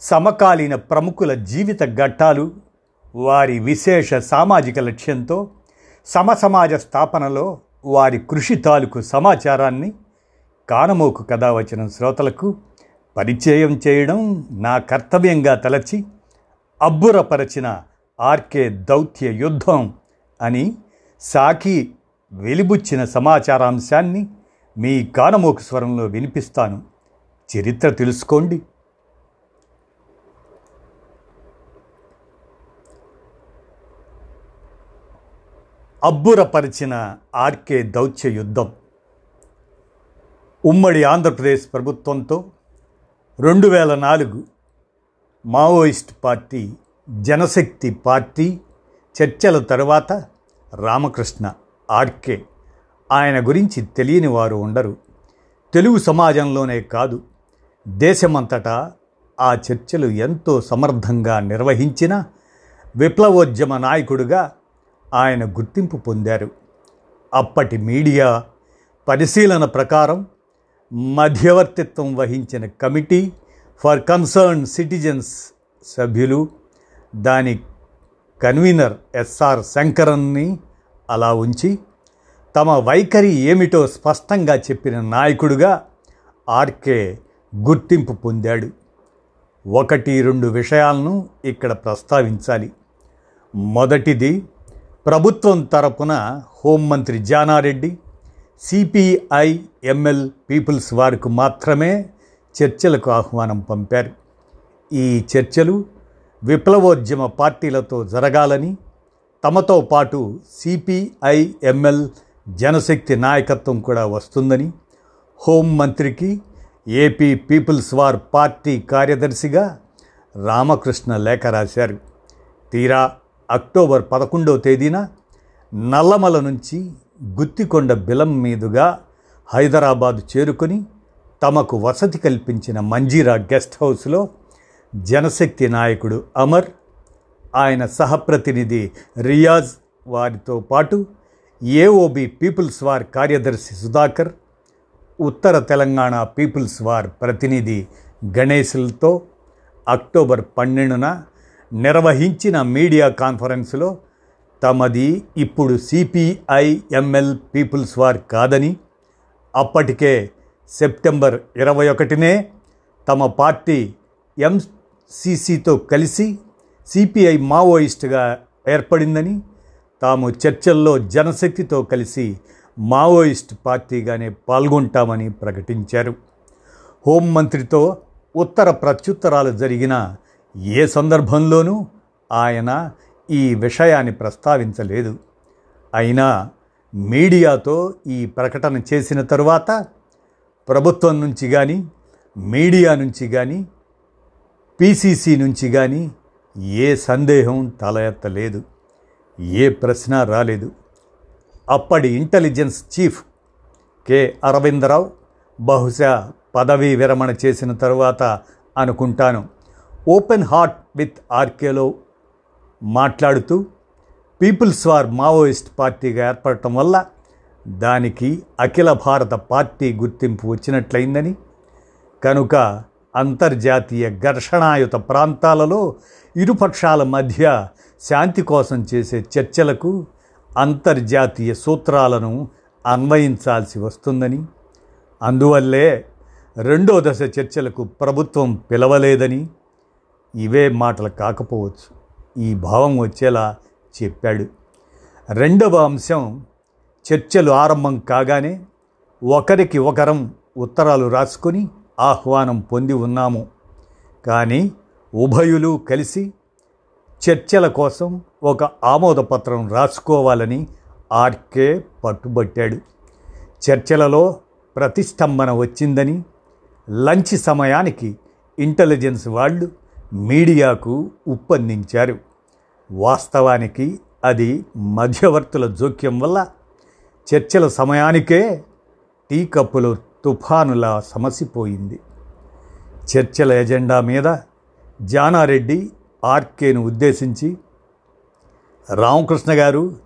సమకాలీన ప్రముఖుల జీవిత ఘట్టాలు వారి విశేష సామాజిక లక్ష్యంతో సమసమాజ స్థాపనలో వారి కృషి తాలూకు సమాచారాన్ని కానమోకు కథ వచ్చిన శ్రోతలకు పరిచయం చేయడం నా కర్తవ్యంగా తలచి అబ్బురపరచిన ఆర్కే దౌత్య యుద్ధం అని సాకి వెలిబుచ్చిన సమాచారాంశాన్ని మీ కానమోకు స్వరంలో వినిపిస్తాను. చరిత్ర తెలుసుకోండి. అబ్బురపరిచిన ఆర్కే దౌత్య యుద్ధం. ఉమ్మడి ఆంధ్రప్రదేశ్ ప్రభుత్వంతో రెండు వేల నాలుగు మావోయిస్ట్ పార్టీ జనశక్తి పార్టీ చర్చల తరువాత రామకృష్ణ ఆర్కే ఆయన గురించి తెలియని వారు ఉండరు. తెలుగు సమాజంలోనే కాదు దేశమంతటా ఆ చర్చలు ఎంతో సమర్థంగా నిర్వహించిన విప్లవోద్యమ నాయకుడిగా ఆయన గుర్తింపు పొందారు. అప్పటి మీడియా పరిశీలన ప్రకారం మధ్యవర్తిత్వం వహించిన కమిటీ ఫర్ కన్సర్న్ సిటిజన్స్ సభ్యులు దాని కన్వీనర్ ఎస్ఆర్ శంకరన్ని అలా ఉంచి తమ వైఖరి ఏమిటో స్పష్టంగా చెప్పిన నాయకుడుగా ఆర్కే గుర్తింపు పొందాడు. ఒకటి రెండు విషయాలను ఇక్కడ ప్రస్తావించాలి. మొదటిది ప్రభుత్వం తరపున హోంమంత్రి జానారెడ్డి సిపిఐ ఎంఎల్ పీపుల్స్ వారికి మాత్రమే చర్చలకు ఆహ్వానం పంపారు. ఈ చర్చలు విప్లవోద్యమ పార్టీలతో జరగాలని తమతో పాటు సిపిఐ ఎంఎల్ జనశక్తి నాయకత్వం కూడా వస్తుందని హోంమంత్రికి ఏపీ పీపుల్స్ వార్ పార్టీ కార్యదర్శిగా రామకృష్ణ లేఖ రాశారు. తీరా అక్టోబర్ పదకొండవ తేదీన నల్లమల నుంచి గుత్తికొండ బిలం మీదుగా హైదరాబాద్ చేరుకొని తమకు వసతి కల్పించిన మంజీరా గెస్ట్ హౌస్లో జనశక్తి నాయకుడు అమర్ ఆయన సహప్రతినిధి రియాజ్ వారితో పాటు ఏఓబి పీపుల్స్ వార్ కార్యదర్శి సుధాకర్ ఉత్తర తెలంగాణ పీపుల్స్ వార్ ప్రతినిధి గణేశులతో అక్టోబర్ పన్నెండున నిర్వహించిన మీడియా కాన్ఫరెన్స్లో తమది ఇప్పుడు సిపిఐఎంఎల్ పీపుల్స్ వార్ కాదని అప్పటికే సెప్టెంబర్ ఇరవై ఒకటినే తమ పార్టీ ఎంసీసీతో కలిసి సిపిఐ మావోయిస్టుగా ఏర్పడిందని తాము చర్చల్లో జనశక్తితో కలిసి మావోయిస్ట్ పార్టీగానే పాల్గొంటామని ప్రకటించారు. హోంమంత్రితో ఉత్తర ప్రత్యుత్తరాలు జరిగిన ఏ సందర్భంలోనూ ఆయన ఈ విషయాన్ని ప్రస్తావించలేదు. అయినా మీడియాతో ఈ ప్రకటన చేసిన తరువాత ప్రభుత్వం నుంచి కానీ మీడియా నుంచి కానీ పీసీసీ నుంచి కానీ ఏ సందేహం తల ఎత్తలేదు ఏ ప్రశ్న రాలేదు. అప్పటి ఇంటెలిజెన్స్ చీఫ్ కె. అరవిందరావు బహుశా పదవీ విరమణ చేసిన తరువాత అనుకుంటాను. ఓపెన్ హార్ట్ విత్ ఆర్కేలో మాట్లాడుతూ పీపుల్స్ వార్ మావోయిస్ట్ పార్టీగా ఏర్పడటం వల్ల దానికి అఖిల భారత పార్టీ గుర్తింపు వచ్చినట్లయిందని కనుక అంతర్జాతీయ ఘర్షణాయుత ప్రాంతాలలో ఇరుపక్షాల మధ్య శాంతి కోసం చేసే చర్చలకు అంతర్జాతీయ సూత్రాలను అన్వయించాల్సి వస్తుందని అందువల్లే రెండో దశ చర్చలకు ప్రభుత్వం పిలవలేదని ఇవే మాటలు కాకపోవచ్చు. ఈ భావం వచ్చేలా చెప్పాడు. రెండవ అంశం చర్చలు ఆరంభం కాగానే ఒకరికి ఒకరం ఉత్తరాలు రాసుకొని ఆహ్వానం పొంది ఉన్నాము. కానీ ఉభయులు కలిసి చర్చల కోసం ఒక ఆమోదపత్రం రాసుకోవాలని ఆర్కే పట్టుబట్టాడు. చర్చలలో ప్రతిష్టంభన వచ్చిందని లంచ్ సమయానికి ఇంటెలిజెన్స్ వాళ్ళు మీడియాకు ఉప్పందించారు. వాస్తవానికి అది మధ్యవర్తుల జోక్యం వల్ల చర్చల సమయానికే టీ కప్పులో తుఫానులా సమసిపోయింది చర్చల ఎజెండా మీద జానారెడ్డి ఆర్కేను ఉద్దేశించి రామకృష్ణ గారు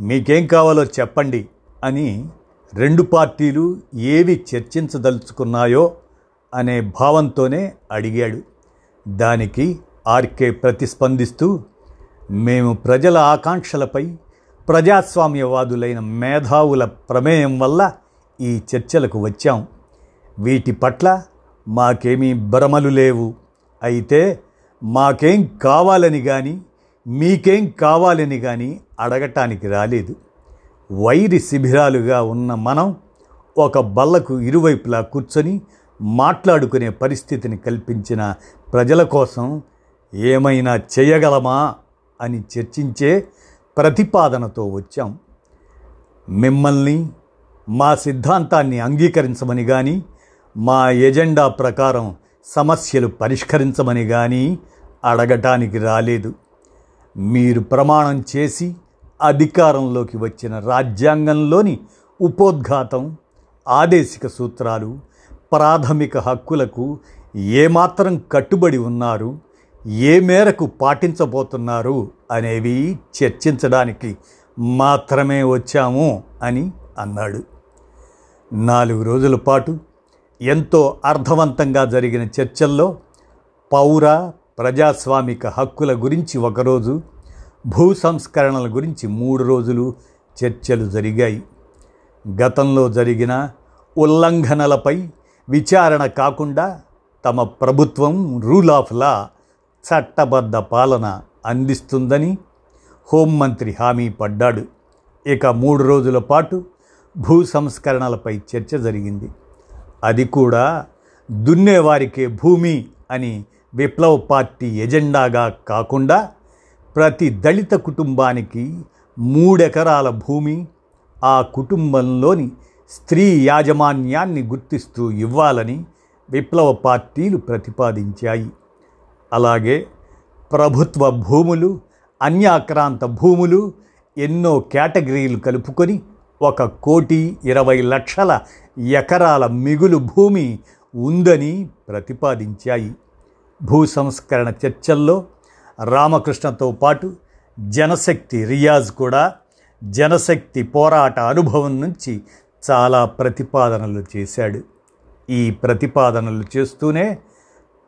మీకేం కావాలో చెప్పండి అని రెండు పార్టీలు ఏవి చర్చించదలుచుకున్నాయో అనే భావంతోనే అడిగాడు. దానికి ఆర్కే ప్రతిస్పందిస్తూ మేము ప్రజల ఆకాంక్షలపై ప్రజాస్వామ్యవాదులైన మేధావుల ప్రమేయం వల్ల ఈ చర్చలకు వచ్చాం. వీటి పట్ల మాకేమీ భ్రమలు లేవు. అయితే మాకేం కావాలని కానీ మీకేం కావాలని కానీ అడగటానికి రాలేదు. వైరి శిబిరాలుగా ఉన్న మనం ఒక బల్లకు ఇరువైపులా కూర్చొని మాట్లాడుకునే పరిస్థితిని కల్పించిన ప్రజల కోసం ఏమైనా చేయగలమా అని చర్చించే ప్రతిపాదనతో వచ్చాం. మిమ్మల్ని మా సిద్ధాంతాన్ని అంగీకరించమని కానీ మా ఎజెండా ప్రకారం సమస్యలు పరిష్కరించమని కానీ అడగటానికి రాలేదు. మీరు ప్రమాణం చేసి అధికారంలోకి వచ్చిన రాజ్యాంగంలోని ఉపోద్ఘాతం ఆదేశిక సూత్రాలు ప్రాథమిక హక్కులకు ఏమాత్రం కట్టుబడి ఉన్నారు ఏ మేరకు పాటించబోతున్నారు అనేవి చర్చించడానికి మాత్రమే వచ్చాము అని అన్నాడు. నాలుగు రోజుల పాటు ఎంతో అర్థవంతంగా జరిగిన చర్చల్లో పౌర ప్రజాస్వామిక హక్కుల గురించి ఒకరోజు భూ సంస్కరణల గురించి మూడు రోజులు చర్చలు జరిగాయి. గతంలో జరిగిన ఉల్లంఘనలపై విచారణ కాకుండా తమ ప్రభుత్వం రూల్ ఆఫ్ లా చట్టబద్ధ పాలన అందిస్తుందని హోంమంత్రి హామీ పడ్డాడు. ఇక మూడు రోజుల పాటు భూ సంస్కరణలపై చర్చ జరిగింది. అది కూడా దున్నేవారికే భూమి అని విప్లవ పార్టీ ఎజెండాగా కాకుండా ప్రతి దళిత కుటుంబానికి మూడెకరాల భూమి ఆ కుటుంబంలోని స్త్రీ యాజమాన్యాన్ని గుర్తిస్తూ ఇవ్వాలని విప్లవ పార్టీలు ప్రతిపాదించాయి. అలాగే ప్రభుత్వ భూములు అన్యాక్రాంత భూములు ఎన్నో కేటగిరీలు కలుపుకొని ఒక కోటి ఇరవై లక్షల ఎకరాల మిగులు భూమి ఉందని ప్రతిపాదించాయి. భూ సంస్కరణ చర్చల్లో రామకృష్ణతో పాటు జనశక్తి రియాజ్ కూడా జనశక్తి పోరాట అనుభవం నుంచి చాలా ప్రతిపాదనలు చేశాడు. ఈ ప్రతిపాదనలు చేస్తూనే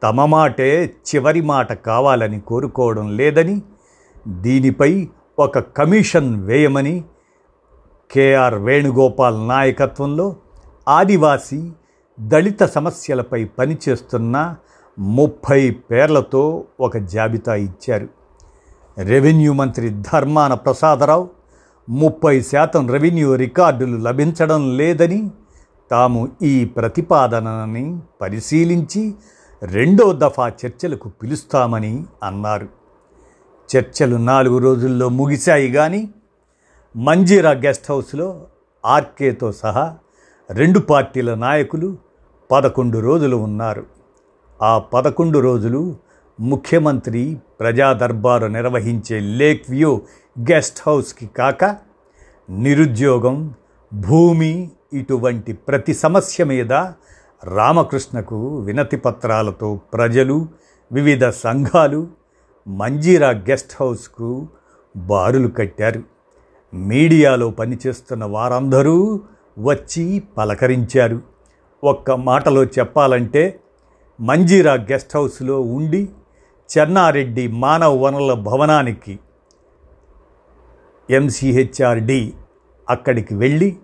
తమ మాటే చివరి మాట కావాలని కోరుకోవడం లేదని దీనిపై ఒక కమిషన్ వేయమని కేఆర్ వేణుగోపాల్ నాయకత్వంలో ఆదివాసీ దళిత సమస్యలపై పనిచేస్తున్న ముప్పై పేర్లతో ఒక జాబితా ఇచ్చారు. రెవెన్యూ మంత్రి ధర్మాన ప్రసాదరావు ముప్పై శాతం రెవెన్యూ రికార్డులు లభించడం లేదని తాము ఈ ప్రతిపాదనని పరిశీలించి రెండో దఫా చర్చలకు పిలుస్తామని అన్నారు. చర్చలు నాలుగు రోజుల్లో ముగిశాయి కానీ మంజీరా గెస్ట్ హౌస్లో ఆర్కేతో సహా రెండు పార్టీల నాయకులు పదకొండు రోజులు ఉన్నారు. ఆ పదకొండు రోజులు ముఖ్యమంత్రి ప్రజా దర్బారు నిర్వహించే లేక్ వ్యూ గెస్ట్ హౌస్కి కాక నిరుద్యోగం భూమి ఇటువంటి ప్రతి సమస్య మీద రామకృష్ణకు వినతి పత్రాలతో ప్రజలు వివిధ సంఘాలు మంజీరా గెస్ట్ హౌస్కు బారులు కట్టారు. మీడియాలో పనిచేస్తున్న వారందరూ వచ్చి పలకరించారు. ఒక్క మాటలో చెప్పాలంటే మంజీరా గెస్ట్ హౌస్లో ఉండి చెన్నారెడ్డి మానవ వనరుల భవనానికి ఎంసీహెచ్ఆర్డి అక్కడికి వెళ్ళి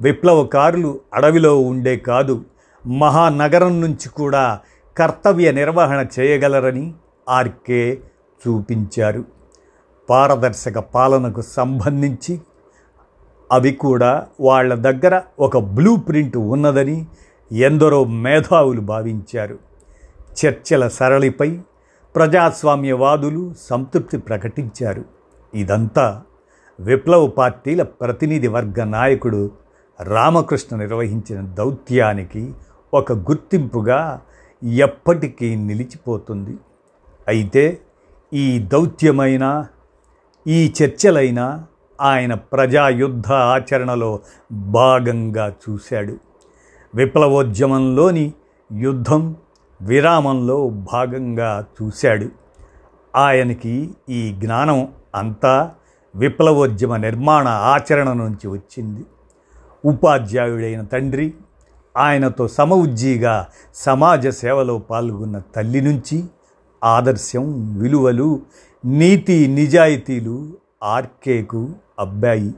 విప్లవకారులు అడవిలో ఉండే కాదు మహానగరం నుంచి కూడా కర్తవ్య నిర్వహణ చేయగలరని ఆర్కే చూపించారు. పారదర్శక పాలనకు సంబంధించి అవి కూడా వాళ్ళ దగ్గర ఒక బ్లూ ప్రింట్ ఉన్నదని ఎందరో మేధావులు భావించారు. చర్చల సరళిపై ప్రజాస్వామ్యవాదులు సంతృప్తి ప్రకటించారు. ఇదంతా విప్లవ పార్టీల ప్రతినిధి వర్గ నాయకుడు రామకృష్ణ నిర్వహించిన దౌత్యానికి ఒక గుర్తింపుగా ఎప్పటికీ నిలిచిపోతుంది. అయితే ఈ దౌత్యమైన ఈ చర్చలైన ఆయన ప్రజాయుద్ధ ఆచరణలో భాగంగా చూశాడు. విప్లవోద్యమంలోని యుద్ధం విరామంలో భాగంగా చూశాడు. ఆయనకి ఈ జ్ఞానం అంతా విప్లవోద్యమ నిర్మాణ ఆచరణ నుంచి వచ్చింది. ఉపాధ్యాయుడైన తండ్రి ఆయనతో సమఉజ్జీగా సమాజ సేవలో పాల్గొన్న తల్లి నుంచి ఆదర్శం విలువలు నీతి నిజాయితీలు ఆర్కేకు అబ్బాయి.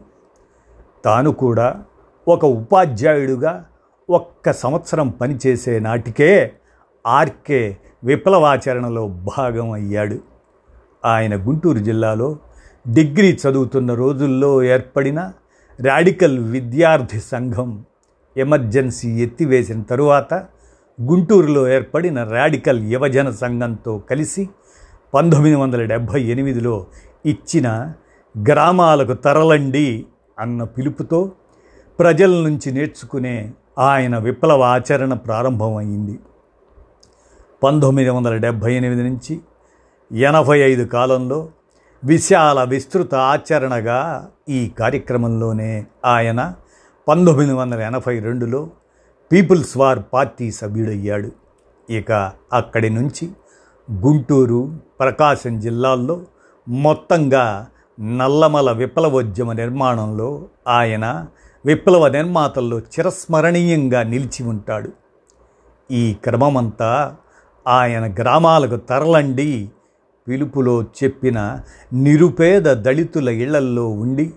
తాను కూడా ఒక ఉపాధ్యాయుడుగా ఒక్క సంవత్సరం పనిచేసే నాటికే ఆర్కే విప్లవాచరణలో భాగం అయ్యాడు ఆయన గుంటూరు జిల్లాలో డిగ్రీ చదువుతున్న రోజుల్లో ఏర్పడిన రాడికల్ విద్యార్థి సంఘం ఎమర్జెన్సీ ఎత్తివేసిన తరువాత గుంటూరులో ఏర్పడిన రాడికల్ యువజన సంఘంతో కలిసి పంతొమ్మిది వందల డెబ్భై ఎనిమిదిలో ఇచ్చిన గ్రామాలకు తరలండి అన్న పిలుపుతో ప్రజల నుంచి నేర్చుకునే ఆయన విప్లవ ఆచరణ ప్రారంభమైంది. పంతొమ్మిది వందల డెబ్భై ఎనిమిది నుంచి ఎనభై ఐదు కాలంలో విశాల విస్తృత ఆచరణగా ఈ కార్యక్రమంలోనే ఆయన పంతొమ్మిది వందల ఎనభై రెండులో పీపుల్స్ వార్ పార్టీ సభ్యుడయ్యాడు. ఇక అక్కడి నుంచి గుంటూరు ప్రకాశం జిల్లాల్లో మొత్తంగా నల్లమల విప్లవోద్యమ నిర్మాణంలో ఆయన విప్లవ నిర్మాతల్లో చిరస్మరణీయంగా నిలిచి ఉంటాడు. ఈ క్రమమంతా ఆయన గ్రామాలకు తరలండి. పిలుపులో చెప్పిన నిరుపేద దళితుల ఇళ్ళల్లో ఉండి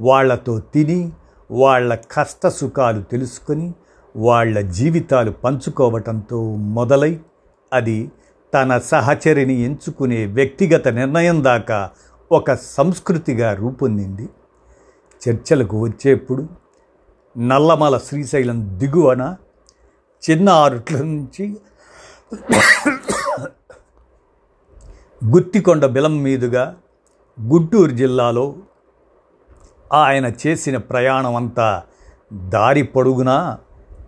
వాళ్ళతో తిని వాళ్ళ కష్ట సుఖాలు తెలుసుకొని వాళ్ళ జీవితాలు పంచుకోవటంతో మొదలై అది తన సహచరిని ఎంచుకునే వ్యక్తిగత నిర్ణయం దాకా ఒక సంస్కృతిగా రూపొందింది. చర్చలకు వచ్చేప్పుడు నల్లమల శ్రీశైలం దిగువన చిన్న ఆరుట్ల నుంచి గుత్తికొండ బిలం మీదుగా గుంటూరు జిల్లాలో ఆయన చేసిన ప్రయాణం అంతా దారి పొడుగునా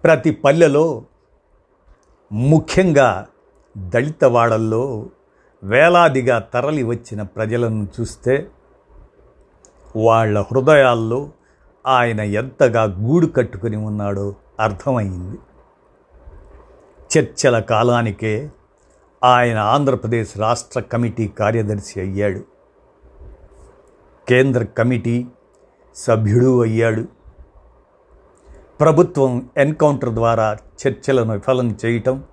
ప్రతి పల్లెలో ముఖ్యంగా దళితవాడల్లో వేలాదిగా తరలి వచ్చిన ప్రజలను చూస్తే వాళ్ళ హృదయాల్లో ఆయన ఎంతగా గూడు కట్టుకుని ఉన్నాడో అర్థమైంది. చర్చల కాలానికే ఆయన ఆంధ్రప్రదేశ్ రాష్ట్ర కమిటీ కార్యదర్శి అయ్యాడు. కేంద్ర కమిటీ సభ్యుడు అయ్యాడు. ప్రభుత్వం ఎన్కౌంటర్ ద్వారా చర్చలను విఫలం చేయటం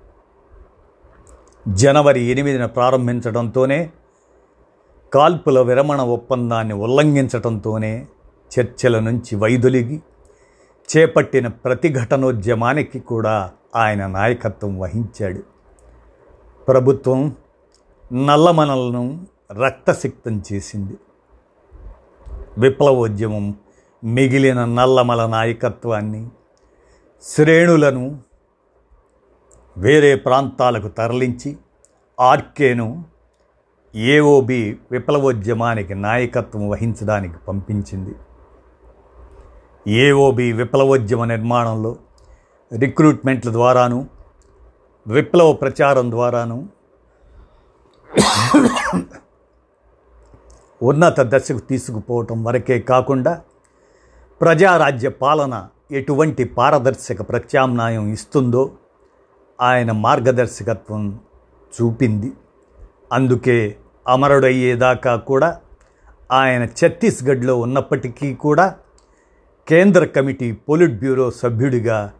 జనవరి ఎనిమిదిన ప్రారంభించడంతోనే కాల్పుల విరమణ ఒప్పందాన్ని ఉల్లంఘించడంతోనే చర్చల నుంచి వైదొలిగి చేపట్టిన ప్రతిఘటనోద్యమానికి కూడా ఆయన నాయకత్వం వహించాడు. ప్రభుత్వం నల్లమనలను రక్తసిక్తం చేసింది. విప్లవోద్యమం మిగిలిన నల్లమల నాయకత్వాన్ని శ్రేణులను వేరే ప్రాంతాలకు తరలించి ఆర్కేను ఏఓబి విప్లవోద్యమానికి నాయకత్వం వహించడానికి పంపించింది. ఏఓబి విప్లవోద్యమ నిర్మాణంలో రిక్రూట్మెంట్ల ద్వారాను విప్లవ ప్రచారం ద్వారాను ఉన్నత దశకు తీసుకుపోవటం వరకే కాకుండా ప్రజారాజ్య పాలన ఎటువంటి పారదర్శక ప్రత్యామ్నాయం ఇస్తుందో ఆయన మార్గదర్శకత్వం చూపింది. అందుకే అమరుడయ్యేదాకా కూడా ఆయన ఛత్తీస్గఢ్లో ఉన్నప్పటికీ కూడా కేంద్ర కమిటీ పొలిట్ బ్యూరో సభ్యుడిగా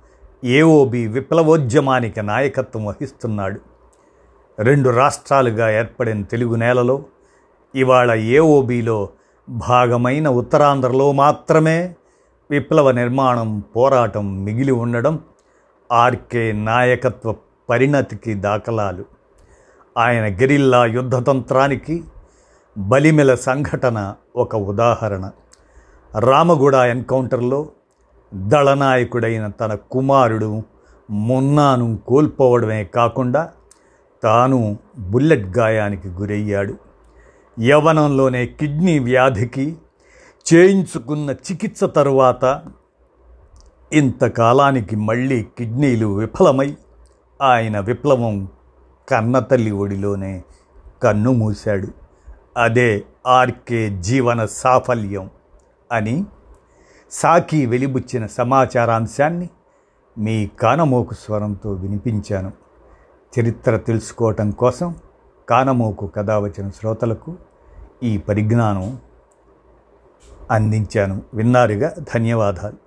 ఏఓబి విప్లవోద్యమానికి నాయకత్వం వహిస్తున్నాడు. రెండు రాష్ట్రాలుగా ఏర్పడిన తెలుగు నేలలో ఇవాళ ఏఓబిలో భాగమైన ఉత్తరాంధ్రలో మాత్రమే విప్లవ నిర్మాణం పోరాటం మిగిలి ఉండడం ఆర్కే నాయకత్వ పరిణతికి దాఖలాలు. ఆయన గెరిల్లా యుద్ధతంత్రానికి బలిమెల సంఘటన ఒక ఉదాహరణ. రామగూడ ఎన్కౌంటర్లో దళనాయకుడైన తన కుమారుడు మున్నాను కోల్పోవడమే కాకుండా తాను బుల్లెట్ గాయానికి గురయ్యాడు. యవనంలోనే కిడ్నీ వ్యాధికి చేయించుకున్న చికిత్స తరువాత ఇంతకాలానికి మళ్ళీ కిడ్నీలు విఫలమై ఆయన విప్లవం కన్నతల్లి ఒడిలోనే కన్ను మూశాడు. అదే ఆర్కే జీవన సాఫల్యం అని సాకి వెలిబుచ్చిన సమాచారాంశాన్ని మీ కానమోకు స్వరంతో వినిపించాను. చరిత్ర తెలుసుకోవటం కోసం కానమోకు కథ వచ్చిన శ్రోతలకు ఈ పరిజ్ఞానం అందించాను. విన్నారుగా ధన్యవాదాలు.